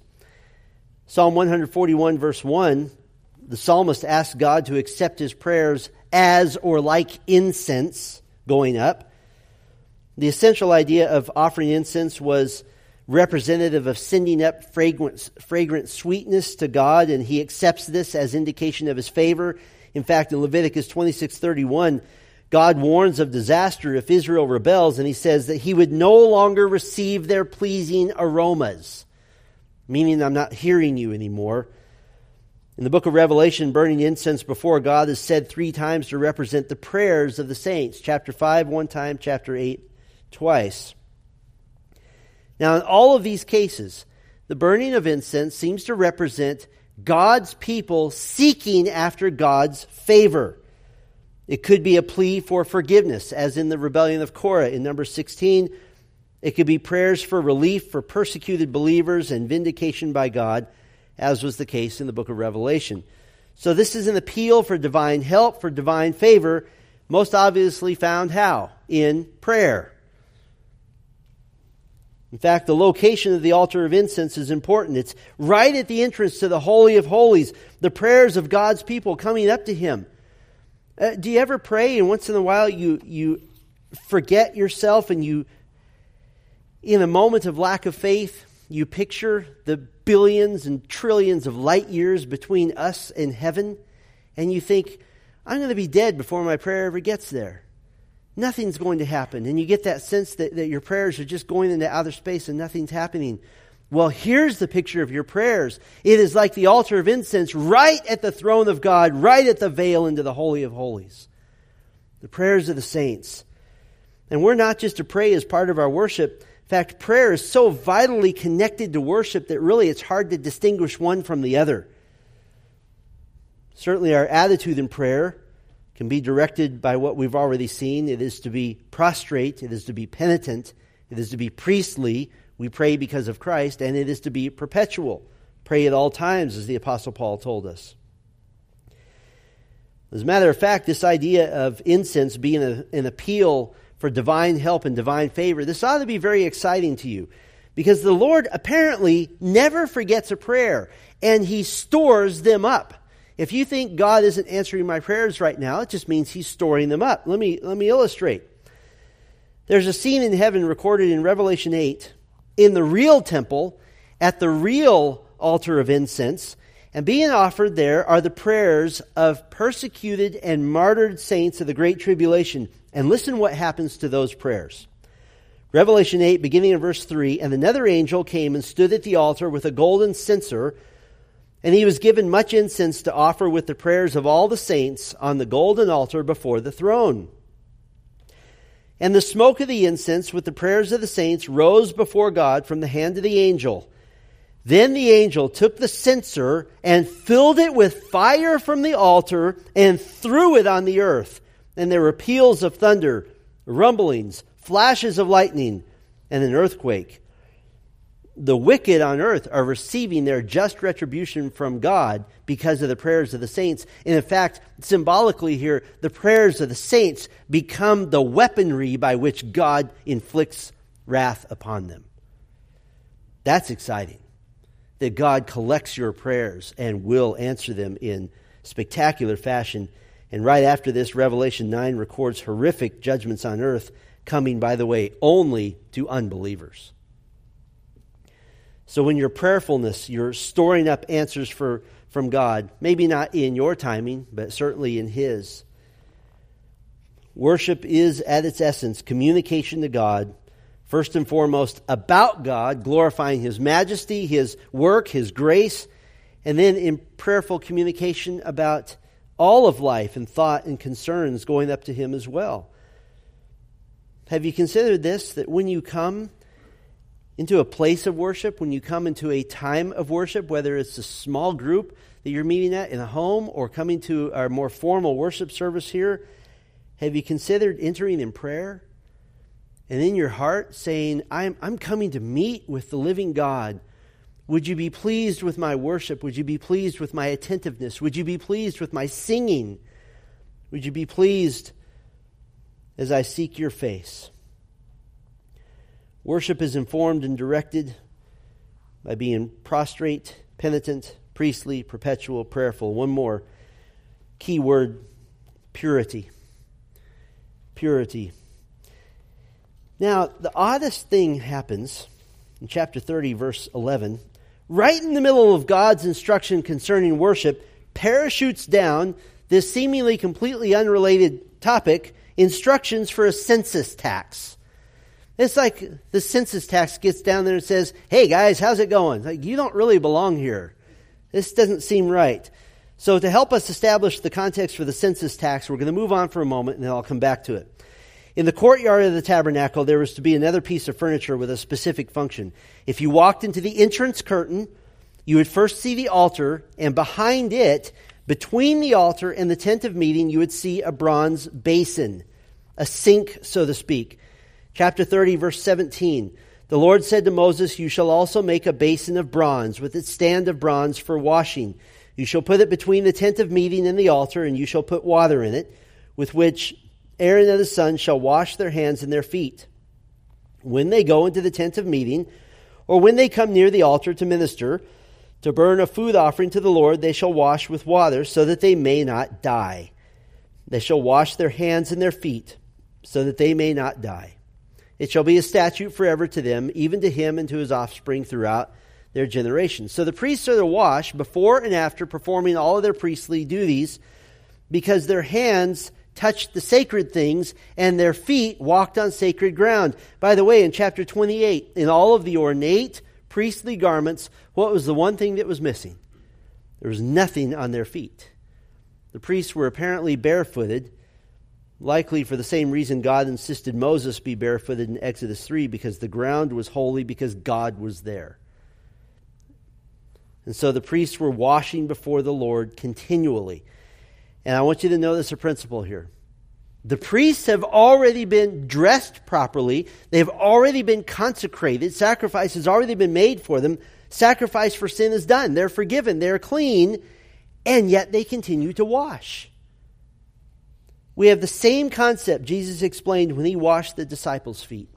Psalm 141, verse 1, the psalmist asks God to accept his prayers as or like incense going up. The essential idea of offering incense was representative of sending up fragrant, fragrant sweetness to God, and he accepts this as indication of his favor. In fact, in Leviticus 26 31, God warns of disaster if Israel rebels, and he says that he would no longer receive their pleasing aromas, meaning I'm not hearing you anymore. In the book of Revelation, burning incense before God is said three times to represent the prayers of the saints. Chapter 5, one time, chapter 8, twice. Now, in all of these cases, the burning of incense seems to represent God's people seeking after God's favor. It could be a plea for forgiveness, as in the rebellion of Korah in number 16. It could be prayers for relief for persecuted believers and vindication by God, as was the case in the book of Revelation. So, this is an appeal for divine help, for divine favor, most obviously found how? In prayer. In fact, the location of the altar of incense is important. It's right at the entrance to the Holy of Holies, the prayers of God's people coming up to Him. Uh, do you ever pray and once in a while you, you forget yourself and you, in a moment of lack of faith, you picture the billions and trillions of light years between us and heaven, and you think, I'm going to be dead before my prayer ever gets there. Nothing's going to happen. And you get that sense that, that your prayers are just going into outer space and nothing's happening. Well, here's the picture of your prayers. It is like the altar of incense right at the throne of God, right at the veil into the Holy of Holies. The prayers of the saints. And we're not just to pray as part of our worship. In fact, prayer is so vitally connected to worship that really it's hard to distinguish one from the other. Certainly, our attitude in prayer can be directed by what we've already seen. It is to be prostrate, it is to be penitent, it is to be priestly. We pray because of Christ, and it is to be perpetual. Pray at all times, as the Apostle Paul told us. As a matter of fact, this idea of incense being a, an appeal for divine help and divine favor, this ought to be very exciting to you because the Lord apparently never forgets a prayer and he stores them up. If you think God isn't answering my prayers right now, it just means he's storing them up. Let me, let me illustrate. There's a scene in heaven recorded in Revelation 8 in the real temple at the real altar of incense. And being offered there are the prayers of persecuted and martyred saints of the Great Tribulation. And listen what happens to those prayers. Revelation 8, beginning in verse 3 And another angel came and stood at the altar with a golden censer and he was given much incense to offer with the prayers of all the saints on the golden altar before the throne. And the smoke of the incense with the prayers of the saints rose before God from the hand of the angel. Then the angel took the censer and filled it with fire from the altar and threw it on the earth. And there were peals of thunder, rumblings, flashes of lightning, and an earthquake the wicked on earth are receiving their just retribution from God because of the prayers of the saints. And in fact, symbolically here, the prayers of the saints become the weaponry by which God inflicts wrath upon them. That's exciting. That God collects your prayers and will answer them in spectacular fashion. And right after this, Revelation 9 records horrific judgments on earth coming, by the way, only to unbelievers. So when your prayerfulness, you're storing up answers for, from God, maybe not in your timing, but certainly in His. Worship is, at its essence, communication to God, first and foremost about God, glorifying His majesty, His work, His grace, and then in prayerful communication about all of life and thought and concerns going up to Him as well. Have you considered this that when you come into a place of worship, when you come into a time of worship, whether it's a small group that you're meeting at in a home or coming to our more formal worship service here, have you considered entering in prayer? And in your heart saying, I'm, I'm coming to meet with the living God. Would you be pleased with my worship? Would you be pleased with my attentiveness? Would you be pleased with my singing? Would you be pleased as I seek your face? Worship is informed and directed by being prostrate, penitent, priestly, perpetual, prayerful. One more key word purity. Purity. Now, the oddest thing happens in chapter 30, verse 11. Right in the middle of God's instruction concerning worship, parachutes down this seemingly completely unrelated topic instructions for a census tax. It's like the census tax gets down there and says, Hey guys, how's it going? Like, you don't really belong here. This doesn't seem right. So, to help us establish the context for the census tax, we're going to move on for a moment and then I'll come back to it. In the courtyard of the tabernacle, there was to be another piece of furniture with a specific function. If you walked into the entrance curtain, you would first see the altar, and behind it, between the altar and the tent of meeting, you would see a bronze basin, a sink, so to speak. Chapter 30, verse 17. The Lord said to Moses, You shall also make a basin of bronze with its stand of bronze for washing. You shall put it between the tent of meeting and the altar, and you shall put water in it, with which Aaron and his sons shall wash their hands and their feet. When they go into the tent of meeting, or when they come near the altar to minister, to burn a food offering to the Lord, they shall wash with water, so that they may not die. They shall wash their hands and their feet, so that they may not die. It shall be a statute forever to them, even to him and to his offspring throughout their generations. So the priests are to wash before and after performing all of their priestly duties because their hands touched the sacred things and their feet walked on sacred ground. By the way, in chapter 28, in all of the ornate priestly garments, what was the one thing that was missing? There was nothing on their feet. The priests were apparently barefooted, likely for the same reason God insisted Moses be barefooted in Exodus 3, because the ground was holy, because God was there. And so the priests were washing before the Lord continually. And I want you to notice a principle here. The priests have already been dressed properly. They've already been consecrated. Sacrifice has already been made for them. Sacrifice for sin is done. They're forgiven. They're clean. And yet they continue to wash. We have the same concept Jesus explained when he washed the disciples' feet.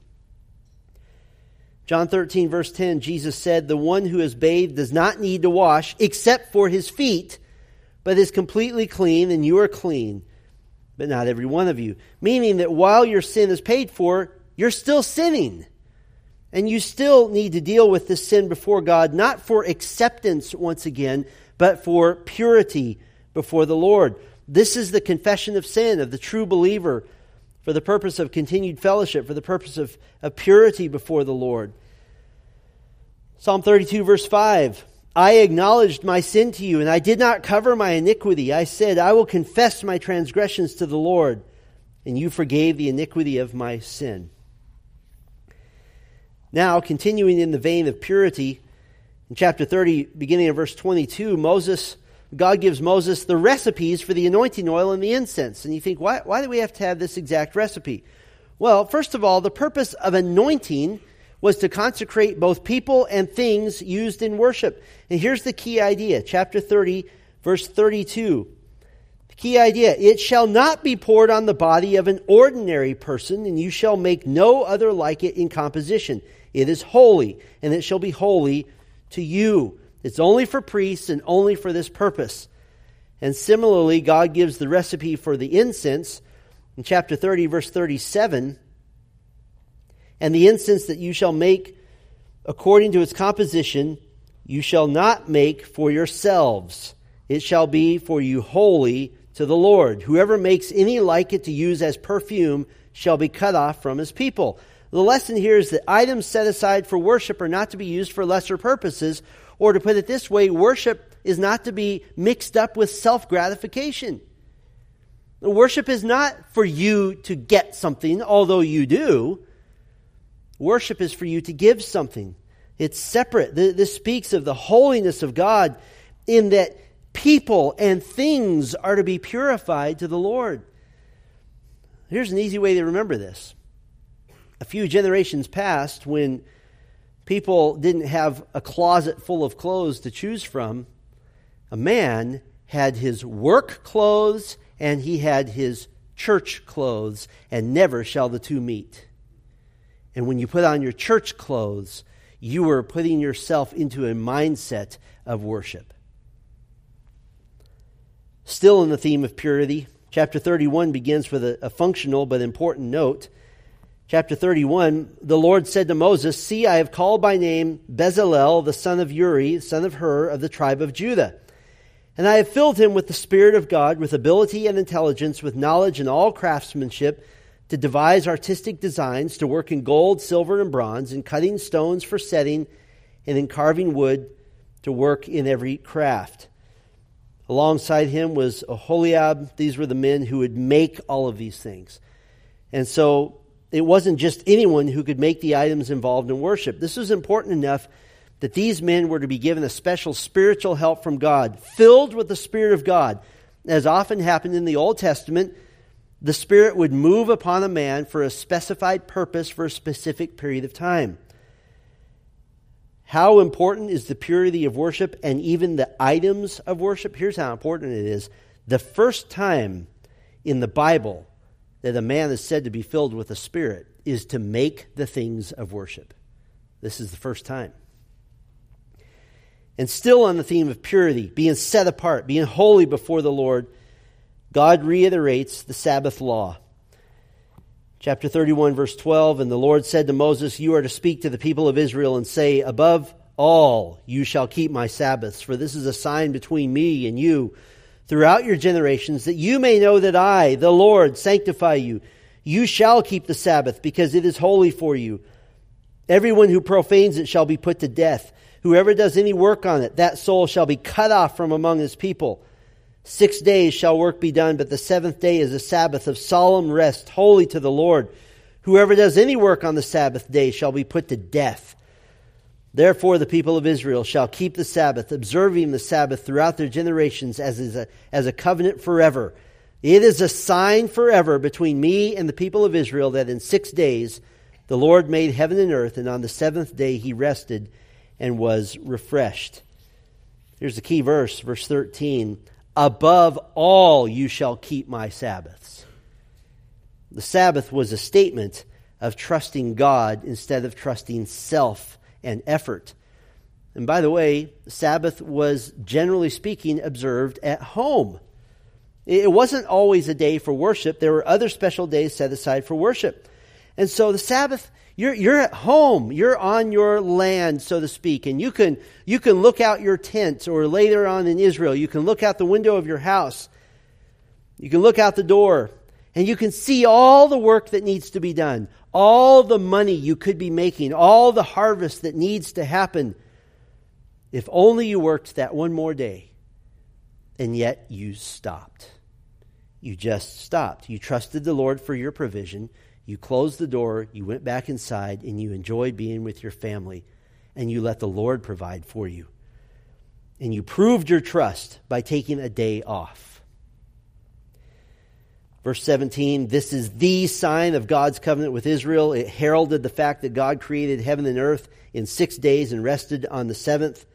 John 13, verse 10, Jesus said, The one who is bathed does not need to wash except for his feet, but is completely clean, and you are clean, but not every one of you. Meaning that while your sin is paid for, you're still sinning. And you still need to deal with this sin before God, not for acceptance once again, but for purity before the Lord. This is the confession of sin of the true believer for the purpose of continued fellowship, for the purpose of, of purity before the Lord. Psalm 32, verse 5 I acknowledged my sin to you, and I did not cover my iniquity. I said, I will confess my transgressions to the Lord, and you forgave the iniquity of my sin. Now, continuing in the vein of purity, in chapter 30, beginning of verse 22, Moses, God gives Moses the recipes for the anointing oil and the incense. And you think, why, why do we have to have this exact recipe? Well, first of all, the purpose of anointing was to consecrate both people and things used in worship. And here's the key idea chapter 30, verse 32. The key idea it shall not be poured on the body of an ordinary person, and you shall make no other like it in composition. It is holy, and it shall be holy to you. It's only for priests and only for this purpose. And similarly, God gives the recipe for the incense in chapter 30, verse 37 and the incense that you shall make according to its composition, you shall not make for yourselves. It shall be for you holy to the Lord. Whoever makes any like it to use as perfume shall be cut off from his people. The lesson here is that items set aside for worship are not to be used for lesser purposes, or to put it this way, worship is not to be mixed up with self gratification. Worship is not for you to get something, although you do. Worship is for you to give something. It's separate. This speaks of the holiness of God in that people and things are to be purified to the Lord. Here's an easy way to remember this. A few generations past, when people didn't have a closet full of clothes to choose from, a man had his work clothes and he had his church clothes, and never shall the two meet. And when you put on your church clothes, you are putting yourself into a mindset of worship. Still in the theme of purity, chapter 31 begins with a, a, functional but important note. Chapter 31 The Lord said to Moses, See, I have called by name Bezalel, the son of Uri, son of Hur, of the tribe of Judah. And I have filled him with the Spirit of God, with ability and intelligence, with knowledge and all craftsmanship to devise artistic designs, to work in gold, silver, and bronze, in cutting stones for setting, and in carving wood, to work in every craft. Alongside him was Oholiab. These were the men who would make all of these things. And so it wasn't just anyone who could make the items involved in worship. This was important enough that these men were to be given a special spiritual help from God, filled with the Spirit of God. As often happened in the Old Testament, the Spirit would move upon a man for a specified purpose for a specific period of time. How important is the purity of worship and even the items of worship? Here's how important it is. The first time in the Bible that a man is said to be filled with the Spirit is to make the things of worship. This is the first time. And still on the theme of purity, being set apart, being holy before the Lord God reiterates the Sabbath law. Chapter 31, verse 12 And the Lord said to Moses, You are to speak to the people of Israel and say, Above all you shall keep my Sabbaths, for this is a sign between me and you throughout your generations, that you may know that I, the Lord, sanctify you. You shall keep the Sabbath, because it is holy for you. Everyone who profanes it shall be put to death. Whoever does any work on it, that soul shall be cut off from among his people. Six days shall work be done, but the seventh day is a Sabbath of solemn rest, holy to the Lord. Whoever does any work on the Sabbath day shall be put to death. Therefore, the people of Israel shall keep the Sabbath, observing the Sabbath throughout their generations as, a, as a covenant forever. It is a sign forever between me and the people of Israel that in six days the Lord made heaven and earth, and on the seventh day he rested and was refreshed. Here's the key verse, verse 13. Above all, you shall keep my Sabbaths. The Sabbath was a statement of trusting God instead of trusting self and effort. And by the way, the Sabbath was generally speaking observed at home. It wasn't always a day for worship. There were other special days set aside for worship. And so the Sabbath, you're, you're at home. You're on your land, so to speak. And you can, you can look out your tent, or later on in Israel, you can look out the window of your house. You can look out the door, and you can see all the work that needs to be done, all the money you could be making, all the harvest that needs to happen. If only you worked that one more day, and yet you stopped. You just stopped. You trusted the Lord for your provision. You closed the door, you went back inside, and you enjoyed being with your family, and you let the Lord provide for you. And you proved your trust by taking a day off. Verse 17, this is the sign of God's covenant with Israel. It heralded the fact that God created heaven and earth in six days and rested on the seventh.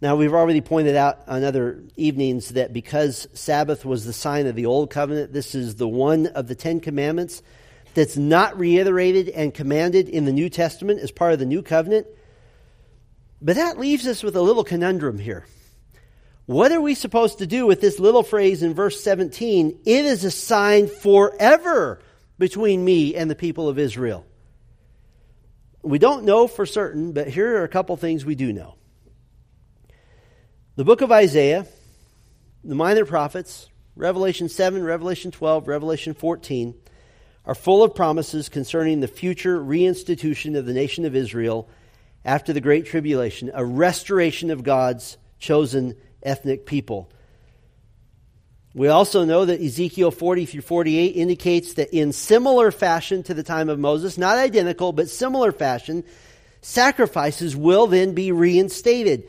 Now, we've already pointed out on other evenings that because Sabbath was the sign of the Old Covenant, this is the one of the Ten Commandments that's not reiterated and commanded in the New Testament as part of the New Covenant. But that leaves us with a little conundrum here. What are we supposed to do with this little phrase in verse 17? It is a sign forever between me and the people of Israel. We don't know for certain, but here are a couple things we do know. The book of Isaiah, the minor prophets, Revelation 7, Revelation 12, Revelation 14, are full of promises concerning the future reinstitution of the nation of Israel after the Great Tribulation, a restoration of God's chosen ethnic people. We also know that Ezekiel 40 through 48 indicates that in similar fashion to the time of Moses, not identical, but similar fashion, sacrifices will then be reinstated.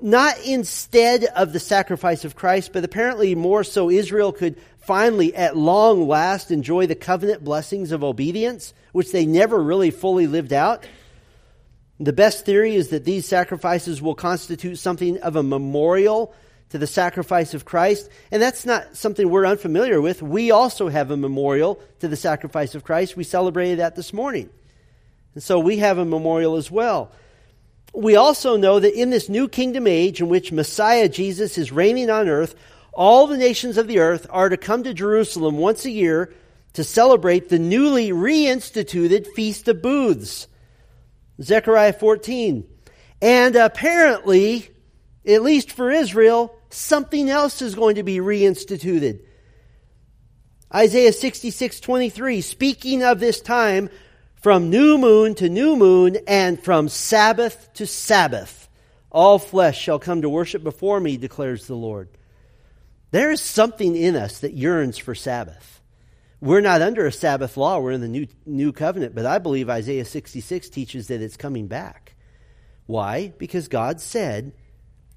Not instead of the sacrifice of Christ, but apparently more so Israel could finally, at long last, enjoy the covenant blessings of obedience, which they never really fully lived out. The best theory is that these sacrifices will constitute something of a memorial to the sacrifice of Christ. And that's not something we're unfamiliar with. We also have a memorial to the sacrifice of Christ. We celebrated that this morning. And so we have a memorial as well. We also know that in this new kingdom age in which Messiah Jesus is reigning on earth, all the nations of the earth are to come to Jerusalem once a year to celebrate the newly reinstituted Feast of Booths. Zechariah 14. And apparently, at least for Israel, something else is going to be reinstituted. Isaiah 66, 23, speaking of this time from new moon to new moon and from Sabbath to Sabbath, all flesh shall come to worship before me, declares the Lord. There is something in us that yearns for Sabbath. We're not under a Sabbath law, we're in the new, new covenant, but I believe Isaiah 66 teaches that it's coming back. Why? Because God said,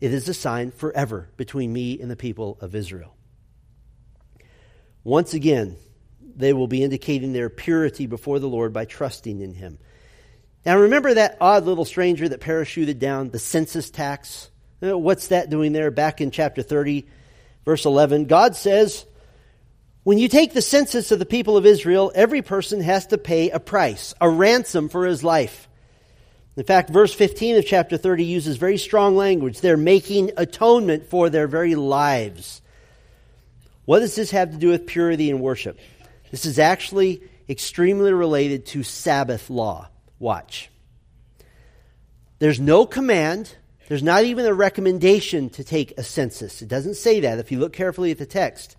It is a sign forever between me and the people of Israel. Once again, they will be indicating their purity before the Lord by trusting in Him. Now, remember that odd little stranger that parachuted down the census tax? Uh, what's that doing there? Back in chapter 30, verse 11, God says, when you take the census of the people of Israel, every person has to pay a price, a ransom for his life. In fact, verse 15 of chapter 30 uses very strong language. They're making atonement for their very lives. What does this have to do with purity and worship? This is actually extremely related to Sabbath law. Watch. There's no command, there's not even a recommendation to take a census. It doesn't say that if you look carefully at the text.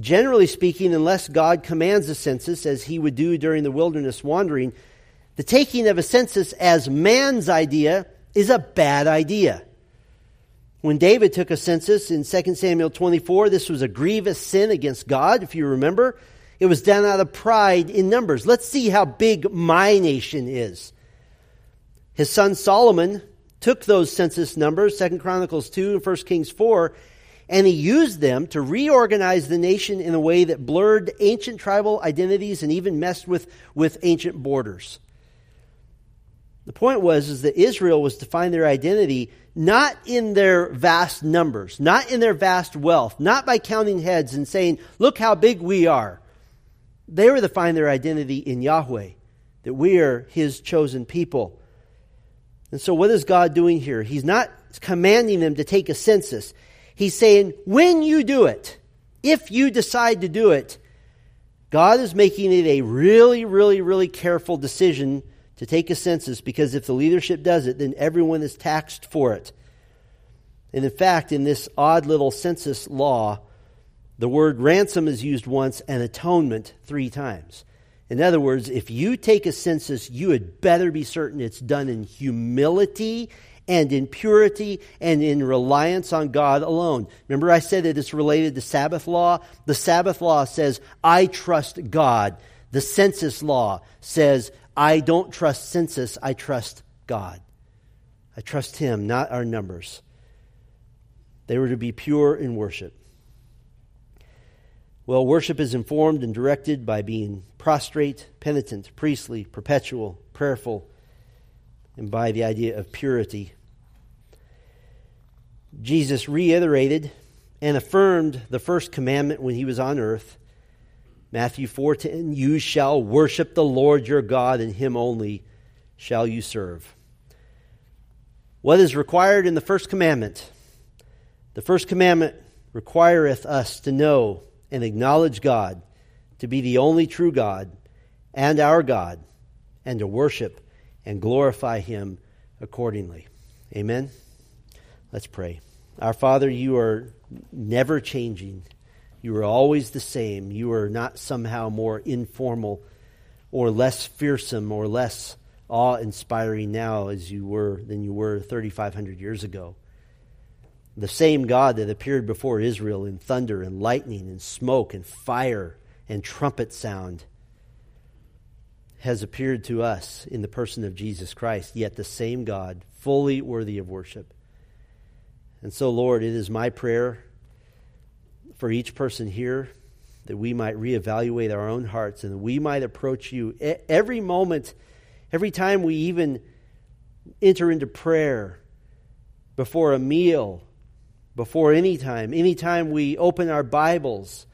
Generally speaking, unless God commands a census, as he would do during the wilderness wandering, the taking of a census as man's idea is a bad idea. When David took a census in 2 Samuel 24, this was a grievous sin against God, if you remember. It was done out of pride in numbers. Let's see how big my nation is. His son Solomon took those census numbers, 2 Chronicles 2 and 1 Kings 4, and he used them to reorganize the nation in a way that blurred ancient tribal identities and even messed with, with ancient borders. The point was is that Israel was to find their identity not in their vast numbers, not in their vast wealth, not by counting heads and saying, look how big we are. They were to find their identity in Yahweh, that we are his chosen people. And so what is God doing here? He's not commanding them to take a census. He's saying, when you do it, if you decide to do it, God is making it a really, really, really careful decision to take a census because if the leadership does it, then everyone is taxed for it. And in fact, in this odd little census law, the word ransom is used once and atonement three times. In other words, if you take a census, you had better be certain it's done in humility and in purity and in reliance on God alone. Remember, I said that it's related to Sabbath law? The Sabbath law says, I trust God. The census law says, I don't trust census, I trust God. I trust Him, not our numbers. They were to be pure in worship. Well, worship is informed and directed by being prostrate, penitent, priestly, perpetual, prayerful, and by the idea of purity. Jesus reiterated and affirmed the first commandment when he was on earth Matthew 4:10 You shall worship the Lord your God and him only shall you serve. What is required in the first commandment? The first commandment requireth us to know and acknowledge God to be the only true God and our God and to worship and glorify him accordingly. Amen. Let's pray. Our Father, you are never changing. You are always the same. You are not somehow more informal or less fearsome or less awe inspiring now as you were than you were 3,500 years ago. The same God that appeared before Israel in thunder and lightning and smoke and fire and trumpet sound has appeared to us in the person of Jesus Christ, yet the same God, fully worthy of worship. And so, Lord, it is my prayer for each person here that we might reevaluate our own hearts and that we might approach you every moment, every time we even enter into prayer, before a meal, before any time, any time we open our Bibles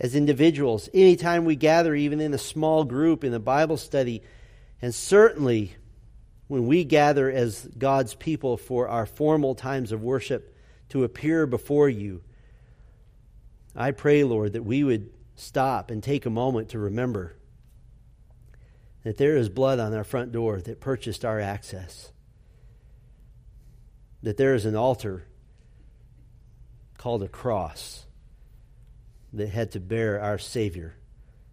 as individuals, anytime we gather, even in a small group in a Bible study, and certainly when we gather as God's people for our formal times of worship to appear before you I pray, Lord, that we would stop and take a moment to remember that there is blood on our front door that purchased our access, that there is an altar called a cross that had to bear our Savior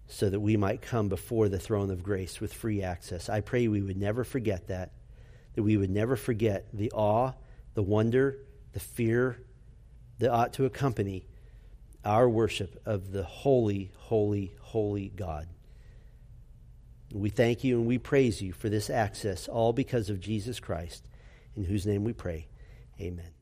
so that we might come before the throne of grace with free access. I pray we would never forget that, that we would never forget the awe, the wonder, the fear that ought to accompany our worship of the holy, holy, holy God. We thank you and we praise you for this access, all because of Jesus Christ, in whose name we pray. Amen.